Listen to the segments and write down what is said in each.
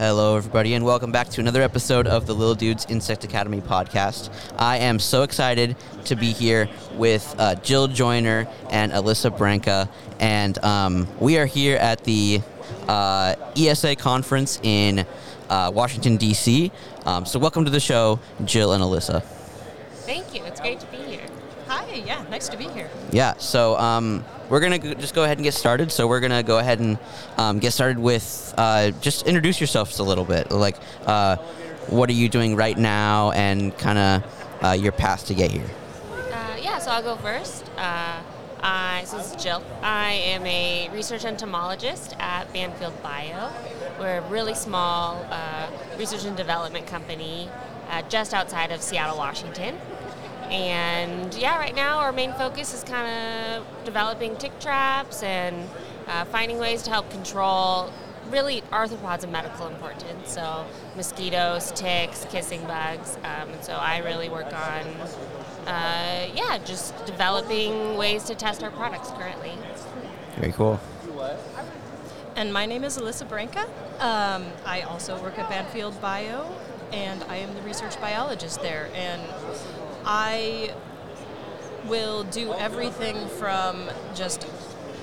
Hello, everybody, and welcome back to another episode of the Little Dudes Insect Academy podcast. I am so excited to be here with uh, Jill Joiner and Alyssa Branca, and um, we are here at the uh, ESA conference in uh, Washington, D.C. Um, so, welcome to the show, Jill and Alyssa. Thank you. It's great to be here. Hi, yeah, nice to be here. Yeah, so um, we're going to just go ahead and get started. So, we're going to go ahead and um, get started with uh, just introduce yourselves a little bit. Like, uh, what are you doing right now and kind of uh, your path to get here? Uh, yeah, so I'll go first. Uh, I, so this is Jill. I am a research entomologist at Banfield Bio. We're a really small uh, research and development company uh, just outside of Seattle, Washington. And yeah, right now our main focus is kind of developing tick traps and uh, finding ways to help control really arthropods of medical importance. So mosquitoes, ticks, kissing bugs. Um, and so I really work on, uh, yeah, just developing ways to test our products currently. Very cool. And my name is Alyssa Branca. Um, I also work at Banfield Bio, and I am the research biologist there. And I will do everything from just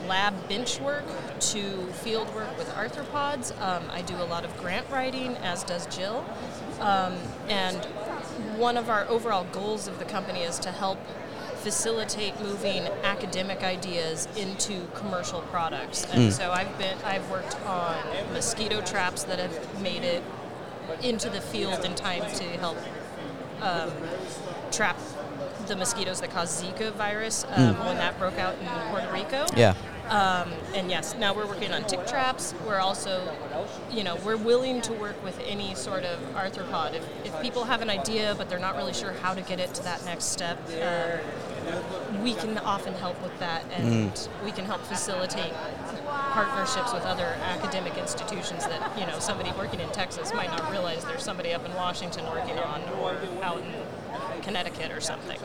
lab bench work to field work with arthropods. Um, I do a lot of grant writing, as does Jill. Um, and one of our overall goals of the company is to help facilitate moving academic ideas into commercial products. And Mm. so I've been I've worked on mosquito traps that have made it into the field in time to help um, trap the mosquitoes that cause Zika virus um, when that broke out in Puerto Rico. Yeah. Um, and yes, now we're working on tick traps. We're also, you know, we're willing to work with any sort of arthropod. If, if people have an idea but they're not really sure how to get it to that next step, um, we can often help with that and we can help facilitate partnerships with other academic institutions that, you know, somebody working in Texas might not realize there's somebody up in Washington working on or out in Connecticut or something.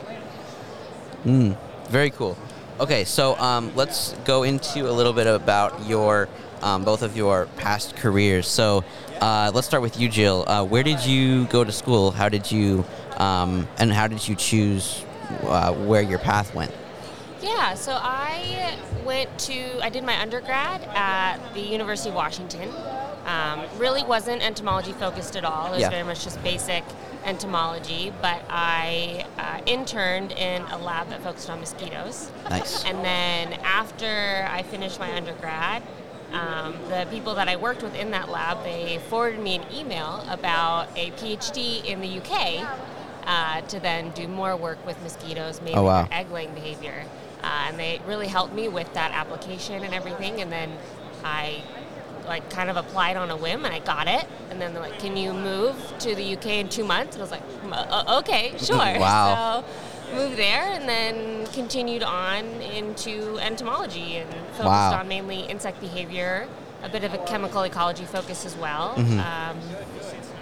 Very cool. Okay, so um, let's go into a little bit about your um, both of your past careers. So uh, let's start with you, Jill. Uh, where did you go to school? How did you um, and how did you choose uh, where your path went? Yeah, so I went to, I did my undergrad at the University of Washington. Um, really wasn't entomology focused at all. It was Yeah. very much just basic entomology, but I uh, interned in a lab that focused on mosquitoes. Nice. And then after I finished my undergrad, um, the people that I worked with in that lab, they forwarded me an email about a PhD in the UK uh, to then do more work with mosquitoes, mainly Oh, wow. egg-laying behavior. Uh, and they really helped me with that application and everything. And then I like kind of applied on a whim and I got it. And then they're like, "Can you move to the UK in two months?" And I was like, "Mm, uh, "Okay, sure." Wow. So moved there and then continued on into entomology and focused Wow. on mainly insect behavior, a bit of a chemical ecology focus as well. Mm-hmm. Um,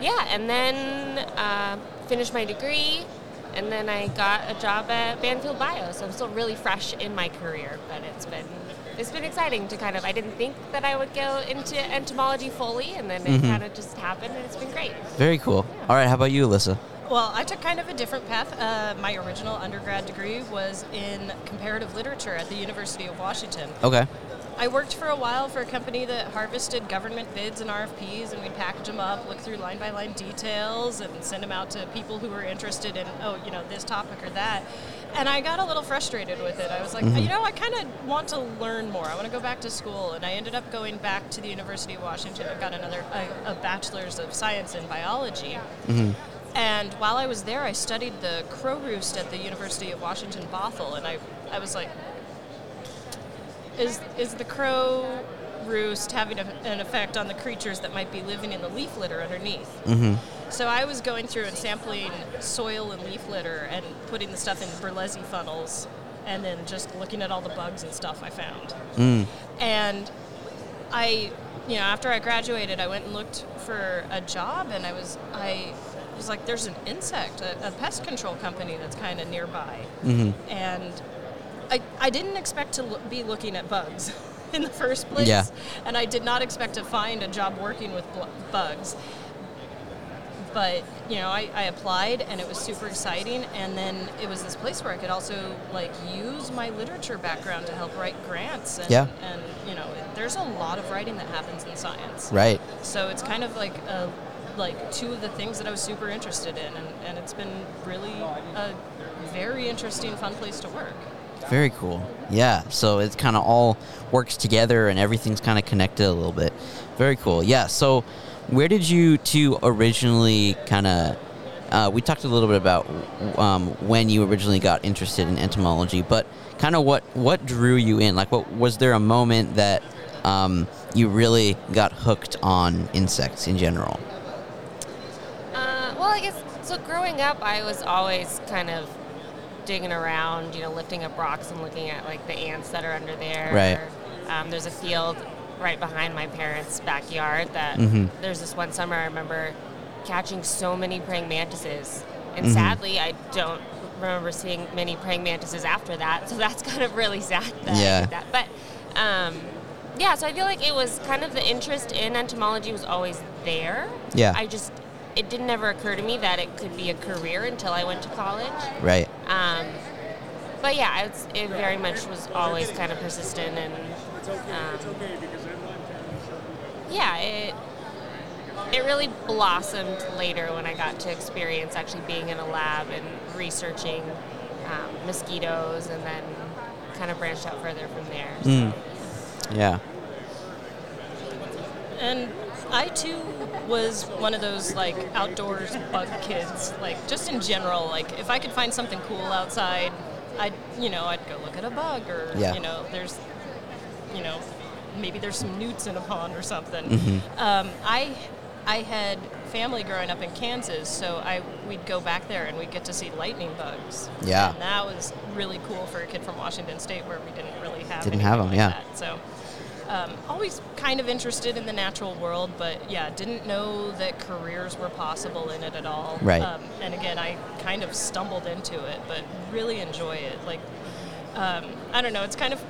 yeah, and then uh, finished my degree, and then I got a job at Banfield Bio. So I'm still really fresh in my career, but it's been it's been exciting to kind of. I didn't think that I would go into entomology fully, and then it kind of just happened, and it's been great. Very cool. All right, how about you, Alyssa? Well, I took kind of a different path. Uh, my original undergrad degree was in comparative literature at the University of Washington. Okay. I worked for a while for a company that harvested government bids and RFPs, and we'd package them up, look through line by line details, and send them out to people who were interested in, oh, you know, this topic or that. And I got a little frustrated with it. I was like, mm-hmm. you know, I kind of want to learn more. I want to go back to school. And I ended up going back to the University of Washington I got another a, a bachelor's of science in biology. Mm-hmm. And while I was there, I studied the crow roost at the University of Washington Bothell, and I, I was like, is is the crow roost having a, an effect on the creatures that might be living in the leaf litter underneath? Mm-hmm. So I was going through and sampling soil and leaf litter and putting the stuff in Berlese funnels, and then just looking at all the bugs and stuff I found. Mm. And I, you know, after I graduated, I went and looked for a job, and I was I was like, there's an insect, a, a pest control company that's kind of nearby, Mm-hmm. and I I didn't expect to lo- be looking at bugs. in the first place. Yeah. And I did not expect to find a job working with bl- bugs. But you know, I, I applied and it was super exciting. And then it was this place where I could also like use my literature background to help write grants. And, Yeah. and you know, there's a lot of writing that happens in science. Right. So it's kind of like a, like two of the things that I was super interested in, and, and it's been really a very interesting, fun place to work. Very cool. Yeah. So it kind of all works together and everything's kind of connected a little bit. Very cool. Yeah. So where did you two originally kind of? Uh, we talked a little bit about um, when you originally got interested in entomology, but kind of what what drew you in? Like, what was there a moment that um, you really got hooked on insects in general? Uh, well, I guess so. Growing up, I was always kind of digging around, you know, lifting up rocks and looking at like the ants that are under there. Right. Um, there's a field right behind my parents' backyard that Mhm. there's this one summer I remember catching so many praying mantises, and Mhm. sadly, I don't remember seeing many praying mantises after that. So that's kind of really sad that I Yeah. did that. But um, yeah, so I feel like it was kind of the interest in entomology was always there. Yeah. I just it didn't ever occur to me that it could be a career until I went to college. Right. Um, but yeah, it's, it very much was always kind of persistent and um, yeah, it it really blossomed later when I got to experience actually being in a lab and researching um, mosquitoes, and then kind of branched out further from there. So. Mm. Yeah. And I too was one of those like outdoors bug kids. Like just in general, like if I could find something cool outside, I'd you know I'd go look at a bug or Yeah. you know there's you know maybe there's some newts in a pond or something. Mhm. Um, I I had family growing up in Kansas, so I we'd go back there and we'd get to see lightning bugs. Yeah. and that was really cool for a kid from Washington State where we didn't really have Didn't have them. like yeah. that. So um, always kind of interested in the natural world, but yeah, didn't know that careers were possible in it at all. Right. Um, and again, I kind of stumbled into it, but really enjoy it. Like, um, I don't know, it's kind of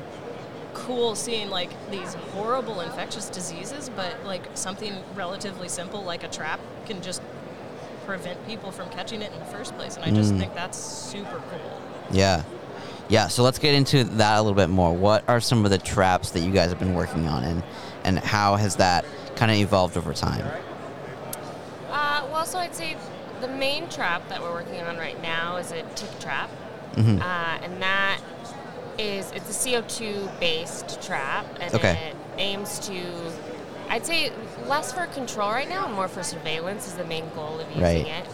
cool seeing like these horrible infectious diseases, but like something relatively simple like a trap can just prevent people from catching it in the first place. And I just Mm. think that's super cool. Yeah. Yeah, so let's get into that a little bit more. What are some of the traps that you guys have been working on and and how has that kind of evolved over time? Uh, well, so I'd say the main trap that we're working on right now is a tick trap, Mhm. uh, and that is it's a CO2 based trap, and Okay. it aims to, I'd say, less for control right now and more for surveillance is the main goal of using Right. it.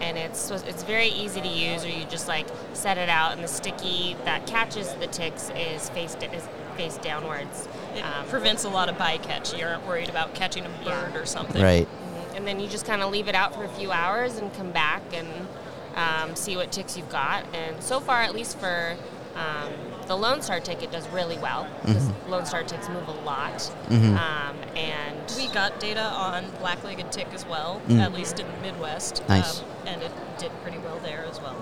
And it's it's very easy to use, or you just like set it out, and the sticky that catches the ticks is face is face downwards. It Um, prevents a lot of bycatch. You aren't worried about catching a Yeah. bird or something. Right. Mhm. And then you just kind of leave it out for a few hours and come back and um, see what ticks you've got. And so far, at least for um, the Lone Star tick, it does really well. Mm-hmm. Lone Star ticks move a lot. Mhm. Um, and We got data on black-legged tick as well, Mm. at least in the Midwest. Nice. Um, and it did pretty well there as well.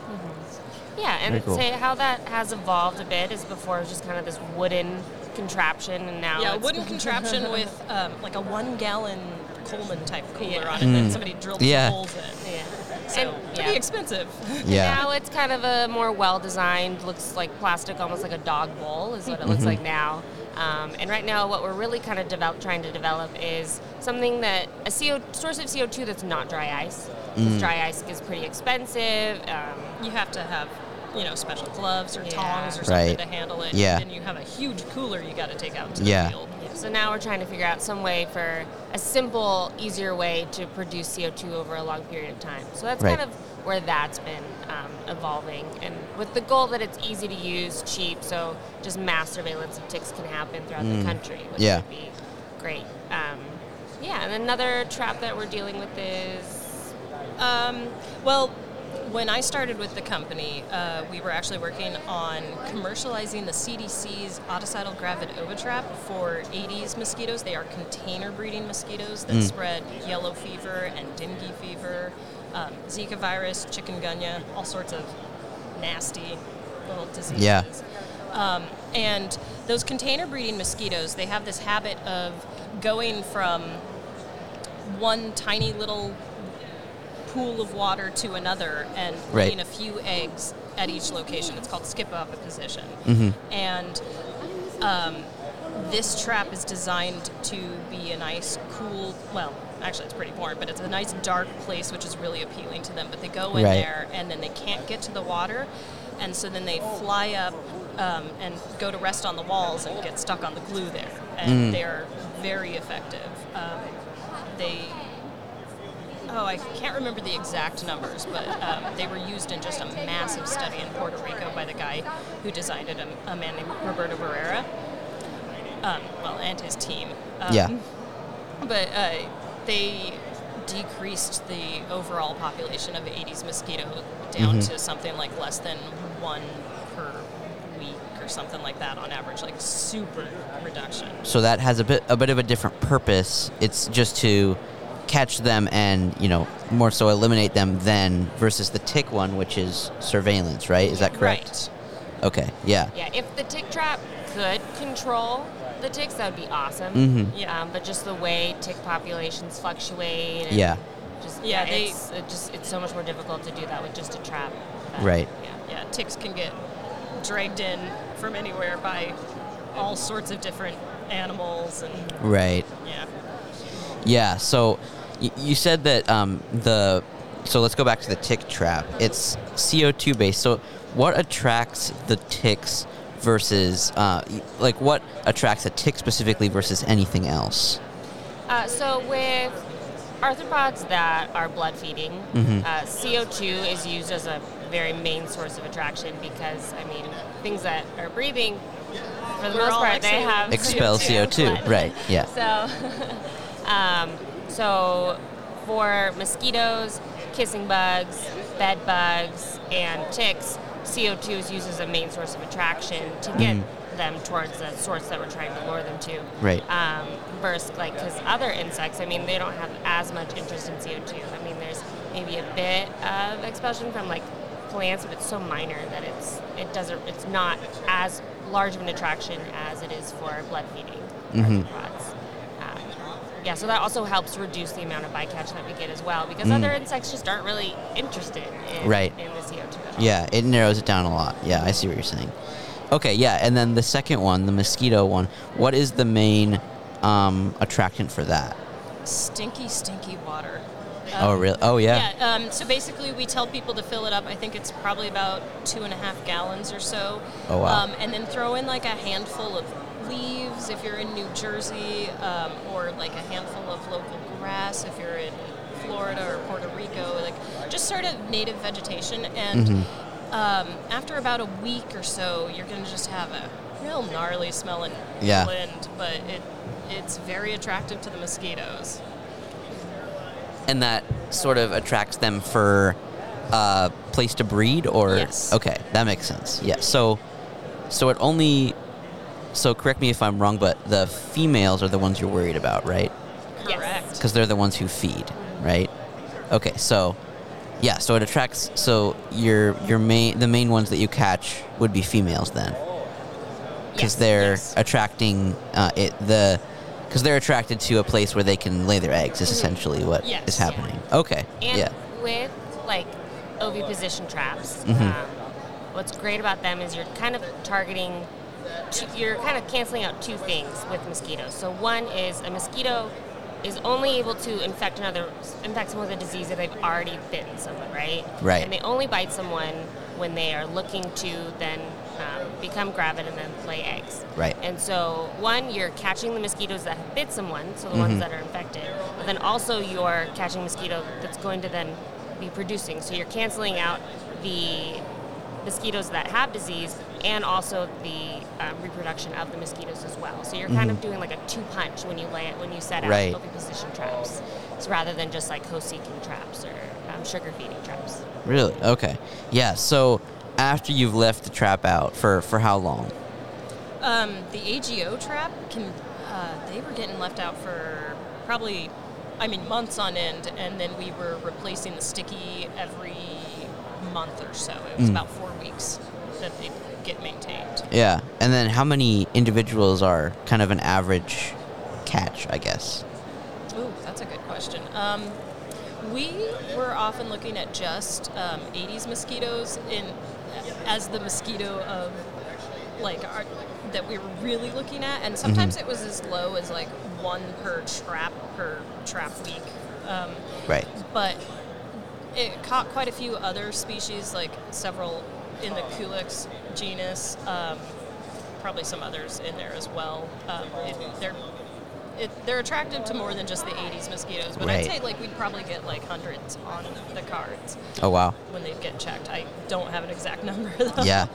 yeah, and cool. say how that has evolved a bit is before it was just kind of this wooden contraption, and now yeah, a it's wooden contraption with um, like a one-gallon Coleman type cooler Yeah. on it Mm. that somebody drilled Yeah. holes in. yeah. So And- pretty yeah. expensive. Yeah. Now it's kind of a more well-designed, looks like plastic, almost like a dog bowl, is what it looks Mhm. like now. Um, and right now, what we're really kind of develop, trying to develop is something that a CO source of CO2 that's not dry ice. 'Cause Mm. Dry ice is pretty expensive. Um, you have to have you know special gloves or Yeah. tongs or something Right. to handle it. Yeah. And you have a huge cooler you got to take out to Yeah. the field. So now we're trying to figure out some way for a simple, easier way to produce CO2 over a long period of time. So that's Right. kind of where that's been um, evolving, and with the goal that it's easy to use, cheap, so just mass surveillance of ticks can happen throughout Mm. the country, which Yeah. would be great. Um, yeah, and another trap that we're dealing with is Um, well, when I started with the company, uh, we were actually working on commercializing the CDC's autocidal gravid ovitrap for Aedes mosquitoes. They are container breeding mosquitoes that Mm. spread yellow fever and dengue fever, um, Zika virus, chikungunya, all sorts of nasty little diseases. Yeah. Um, and those container breeding mosquitoes, they have this habit of going from one tiny little pool of water to another and Right. laying a few eggs at each location. It's called skip oviposition. And um, this trap is designed to be a nice, cool, well, actually it's pretty boring, but it's a nice dark place which is really appealing to them. But they go in Right. there and then they can't get to the water. And so then they fly up um, and go to rest on the walls and get stuck on the glue there. And they're very effective. Um, they oh, I can't remember the exact numbers, but um, they were used in just a massive study in Puerto Rico by the guy who designed it, a, a man named Roberto Barrera. Um, well, and his team. Um, Yeah. But uh, they decreased the overall population of Aedes mosquito down to something like less than one per week or something like that on average, like super reduction. So that has a bit a bit of a different purpose. It's just to catch them and you know more so eliminate them than versus the tick one, which is surveillance, right? Is that correct? Right. Okay. Yeah. Yeah, if the tick trap could control the ticks, that would be awesome. Mhm. Yeah. Um, but just the way tick populations fluctuate. And Yeah. Just, Yeah, yeah, they- it's, it just it's so much more difficult to do that with just a trap. But, Right. Yeah. Yeah, ticks can get dragged in from anywhere by all sorts of different animals and Right. yeah. Yeah. So y- you said that um, the so let's go back to the tick trap. It's CO two based. So what attracts the ticks versus uh, like what attracts a tick specifically versus anything else? Uh, so with arthropods that are blood feeding, Mhm. uh, CO2 is used as a very main source of attraction because I mean things that are breathing, for the We're most part, they have Expel CO2. blood. Right. Yeah. So, um, so for mosquitoes, kissing bugs, bed bugs, and ticks, CO2 is used as a main source of attraction to get them towards the source that we're trying to lure them to. Right. Um, versus like because other insects, I mean, they don't have as much interest in CO2. I mean, there's maybe a bit of expulsion from like plants, but it's so minor that it's it doesn't it's not as large of an attraction as it is for blood feeding Mhm. Arthropods. Yeah, so that also helps reduce the amount of bycatch that we get as well because other insects just aren't really interested in, Right. in the CO2 at all. Yeah, it narrows it down a lot. Yeah, I see what you're saying. Okay, yeah, and then the second one, the mosquito one. What is the main um, attractant for that? Stinky, stinky water. oh, Um, really? Oh, yeah. Yeah, um, so basically we tell people to fill it up. I think it's probably about two and a half gallons or so. Oh, wow. Um, and then throw in like a handful of leaves if you're in New Jersey, um, or like a handful of local grass if you're in Florida or Puerto Rico. Like just sort of native vegetation. And Mm-hmm. um, after about a week or so, you're going to just have a real gnarly smelling Yeah. blend, but it it's very attractive to the mosquitoes. And that sort of attracts them for a place to breed, or Yes. okay, that makes sense. Yeah. So, so it only. So correct me if I'm wrong, but the females are the ones you're worried about, right? Correct. because they're the ones who feed, right? Okay, so yeah, so it attracts. So your your main the main ones that you catch would be females then, because Yes, they're yes. attracting uh, it the because they're attracted to a place where they can lay their eggs. Is essentially what is Yes. happening. Okay, And yeah, with like oviposition traps, Mhm. um, what's great about them is you're kind of targeting, two, you're kind of canceling out two things with mosquitoes. So one is a mosquito is only able to infect another, infect someone with a disease that they've already bitten someone, right? Right. And they only bite someone when they are looking to then um, become gravid and then lay eggs. Right. And so, one, you're catching the mosquitoes that have bit someone, so the Mhm. ones that are infected, but then also you're catching mosquito that's going to then be producing. So you're canceling out the mosquitoes that have disease and also the um, reproduction of the mosquitoes as well. So you're kind of doing like a two punch when you lay it when you set out Right. oviposition traps, so rather than just like host seeking traps or um, sugar feeding traps. really okay, yeah. So after you've left the trap out for for how long? Um, the AGO trap can uh, they were getting left out for probably, I mean, months on end, and then we were replacing the sticky every month or so. It was Mm. about four weeks that they get maintained. Yeah. And then how many individuals are kind of an average catch, I guess? Ooh, that's a good question. Um, we were often looking at just um, Aedes mosquitoes in as the mosquito of like our, that we were really looking at, and sometimes it was as low as like one per trap per trap week. Um, Right. but it caught quite a few other species, like several in the Culex genus, um, probably some others in there as well. Um, it, they're it, they're attractive to more than just the Aedes mosquitoes, but Right. I'd say like we'd probably get like hundreds on the cards Oh, wow. when they get checked. I don't have an exact number though. yeah.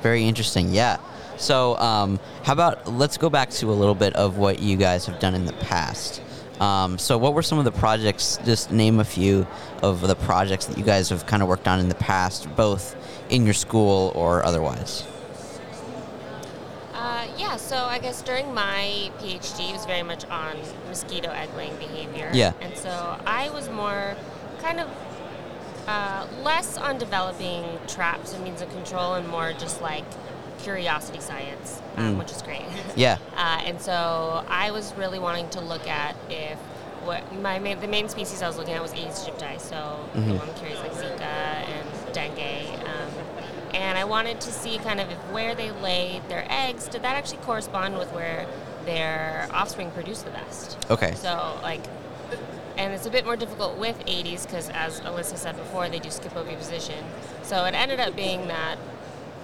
Very interesting. Yeah. So, um, how about let's go back to a little bit of what you guys have done in the past. Um, so, what were some of the projects? Just name a few of the projects that you guys have kind of worked on in the past, both in your school or otherwise. Uh, yeah, so I guess during my PhD, it was very much on mosquito egg laying behavior. Yeah. And so I was more kind of uh, less on developing traps and means of control and more just like curiosity science, um, Mm. which is great. Yeah. Uh, and so I was really wanting to look at if what my main, the main species I was looking at was Aedes aegypti, so the Mhm. one carries like Zika and dengue. Um, and I wanted to see kind of if where they laid their eggs, did that actually correspond with where their offspring produced the best? Okay. So like, and it's a bit more difficult with Aedes because, as Alyssa said before, they do skip oviposition. So it ended up being that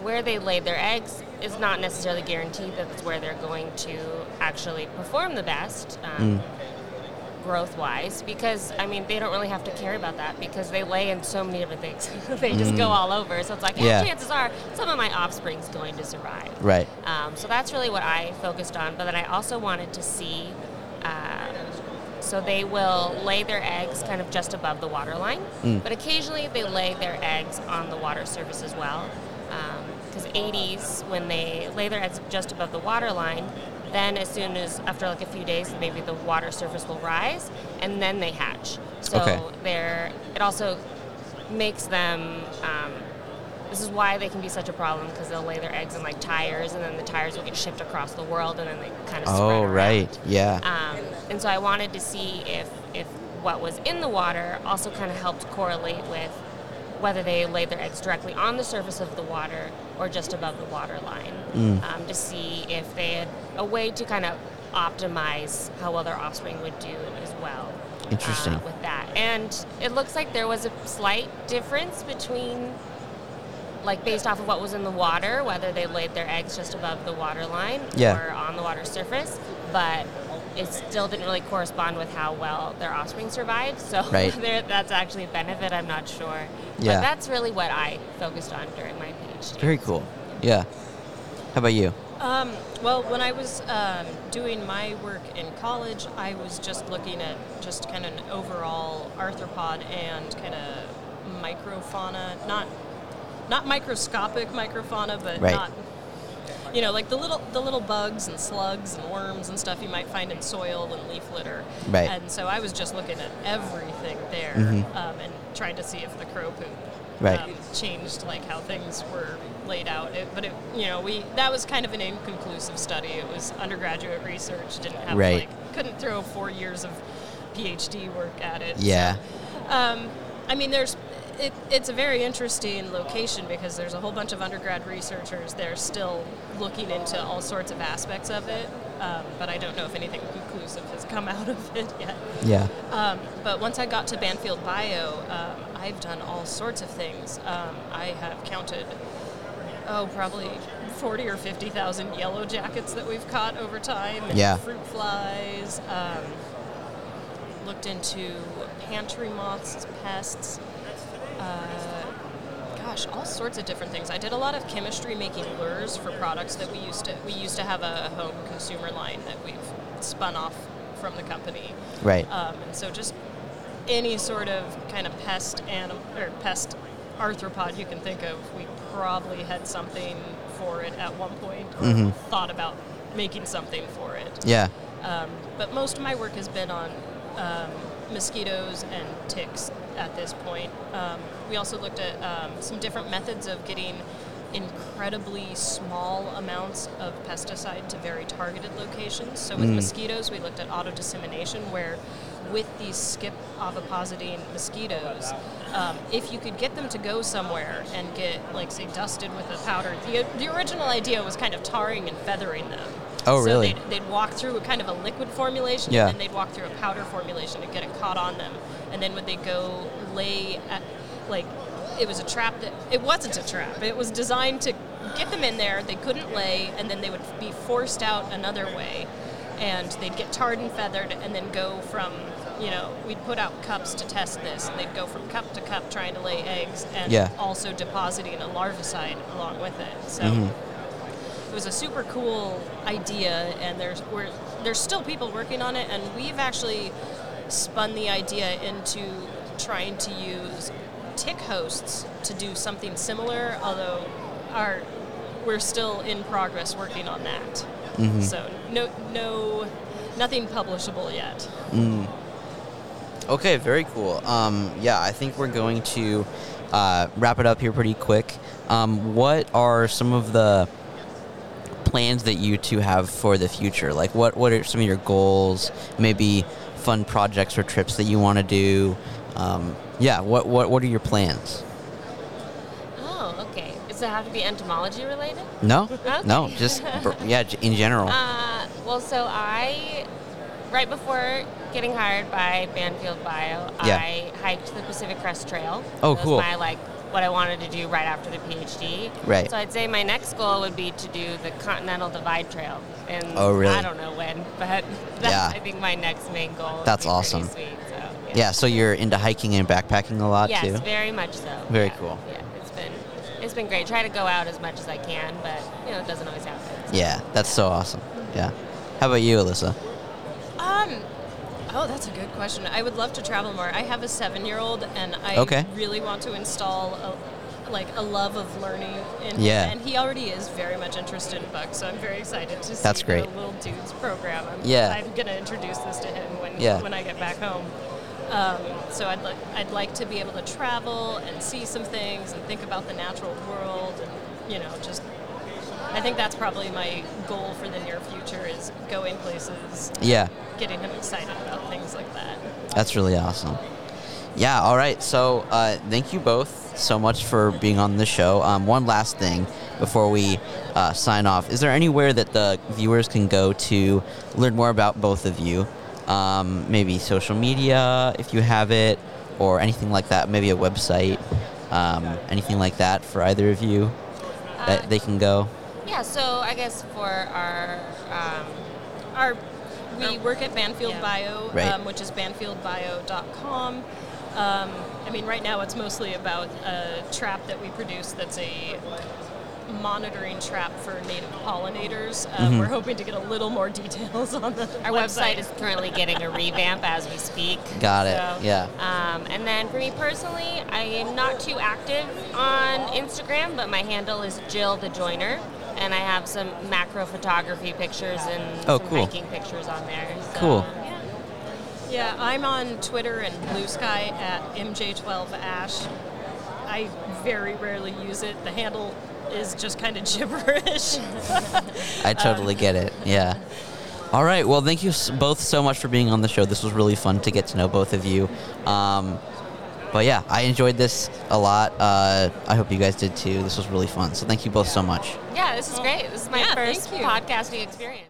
where they laid their eggs is not necessarily guaranteed that it's where they're going to actually perform the best. Um, growth wise because I mean they don't really have to care about that because they lay in so many different things. they just go all over. So it's like, yeah, Yeah. chances are some of my offspring's going to survive. Right. Um, so that's really what I focused on. But then I also wanted to see. Uh, so they will lay their eggs kind of just above the water line, Mm. but occasionally they lay their eggs on the water surface as well. Because Aedes, when they lay their eggs just above the water line, then as soon as after like a few days, maybe the water surface will rise, and then they hatch. So Okay. they're it also makes them. Um, this is why they can be such a problem because they'll lay their eggs in like tires, and then the tires will get shipped across the world, and then they kind of Oh, right. Yeah. Um, and so I wanted to see if if what was in the water also kind of helped correlate with whether they laid their eggs directly on the surface of the water or just above the water line, Mm. um, to see if they had a way to kind of optimize how well their offspring would do as well. Interesting. uh, with that, and it looks like there was a slight difference between like based off of what was in the water, whether they laid their eggs just above the water line Yeah. or on the water surface, but it still didn't really correspond with how well their offspring survived. So Right. that's actually a benefit. I'm not sure. Yeah. But that's really what I focused on during my PhD. Very cool. Yeah. How about you? Um, well, when I was um, doing my work in college, I was just looking at just kind of an overall arthropod and kind of microfauna, not not microscopic microfauna, but Right. not you know like the little the little bugs and slugs and worms and stuff you might find in soil and leaf litter. Right. And so I was just looking at everything there Mhm. um, and trying to see if the crow poop Right. um, changed like how things were laid out. It, but it, you know, we that was kind of an inconclusive study. It was undergraduate research. Didn't have Right. like couldn't throw four years of PhD work at it. Yeah. So, um, I mean, there's. It, it's a very interesting location because there's a whole bunch of undergrad researchers there still looking into all sorts of aspects of it, um, but I don't know if anything conclusive has come out of it yet. Yeah. Um, but once I got to Banfield Bio, um, I've done all sorts of things. Um, I have counted, oh, probably 40 or 50,000 yellow jackets that we've caught over time, and Yeah. fruit flies. Um, looked into pantry moths as pests. Uh, gosh, all sorts of different things. I did a lot of chemistry making lures for products that we used to. We used to have a home consumer line that we've spun off from the company. Right. Um, and so just any sort of kind of pest anim- or pest arthropod you can think of, we probably had something for it at one point or Mhm. thought about making something for it. Yeah. Um, but most of my work has been on um, mosquitoes and ticks at this point. Um, we also looked at um, some different methods of getting incredibly small amounts of pesticide to very targeted locations. So with Mm. mosquitoes, we looked at auto dissemination, where with these skip ovipositing mosquitoes, um, if you could get them to go somewhere and get, like, say, dusted with a powder, the, the original idea was kind of tarring and feathering them. Oh, So really? They'd, they'd walk through a kind of a liquid formulation, Yeah. and then they'd walk through a powder formulation and get it caught on them. And then would they go lay at, like, it was a trap that, it wasn't a trap. It was designed to get them in there, they couldn't lay, and then they would be forced out another way. And they'd get tarred and feathered, and then go from, you know, we'd put out cups to test this, and they'd go from cup to cup trying to lay eggs, and Yeah. also depositing a larvicide along with it. So Mhm. It was a super cool idea, and there's we're, there's still people working on it, and we've actually spun the idea into trying to use tick hosts to do something similar, although our we're still in progress working on that. Mhm. So no no nothing publishable yet. Mm. Okay, very cool. Um, yeah, I think we're going to uh, wrap it up here pretty quick. Um, what are some of the plans that you two have for the future? Like, what what are some of your goals? Maybe fun projects or trips that you want to do. Um, yeah, what what what are your plans? Oh, okay. Does it have to be entomology related? No, Okay. no, just yeah, in general. Uh, well, so I, right before getting hired by Banfield Bio, Yeah. I hiked the Pacific Crest Trail. Oh, cool. My like what I wanted to do right after the PhD. Right. So I'd say my next goal would be to do the Continental Divide Trail. And Oh, really? I don't know when, but that's Yeah. I think my next main goal. That's awesome. Sweet, so, yeah. yeah, so you're into hiking and backpacking a lot Yes, too. very much so. Very Yeah, cool. Yeah, it's been it's been great. Try to go out as much as I can, but you know it doesn't always happen. so. Yeah, that's so awesome. Yeah. How about you, Alyssa? Um, oh, that's a good question. I would love to travel more. I have a seven-year-old, and I Okay. really want to install a, like a love of learning in him. Yeah. And he already is very much interested in bugs, so I'm very excited to see That's great. the Little Dudes program. I'm, Yeah. I'm gonna introduce this to him when Yeah. when I get back home. Um, so I'd like I'd like to be able to travel and see some things and think about the natural world and you know just. I think that's probably my goal for the near future is going places Yeah. getting him excited about things like that. That's really awesome. Yeah, all right. So, uh, thank you both so much for being on the show. Um, one last thing before we uh, sign off. Is there anywhere that the viewers can go to learn more about both of you? Um, maybe social media, if you have it, or anything like that. Maybe a website, um, anything like that for either of you that Uh, they can go. Yeah, so I guess for our um, Our we work at Banfield Yeah. Bio, Right. um, which is banfieldbio.com. Um, I mean, right now it's mostly about a trap that we produce that's a monitoring trap for native pollinators. Um, Mhm. We're hoping to get a little more details on the our website is currently getting a revamp as we speak. Got it. So, Yeah. Um, and then for me personally, I am not too active on Instagram, but my handle is Jill the Joiner, and I have some macro photography pictures and Oh, some cool. hiking pictures on there. So, Cool. Yeah. Yeah, I'm on Twitter and Bluesky at MJ12Ash. I very rarely use it. The handle is just kind of gibberish. I totally get it. Yeah. All right. Well, thank you both so much for being on the show. This was really fun to get to know both of you. Um, but yeah, I enjoyed this a lot. Uh, I hope you guys did too. This was really fun. So thank you both so much. Yeah, this is great. This is my Yeah, first podcasting experience.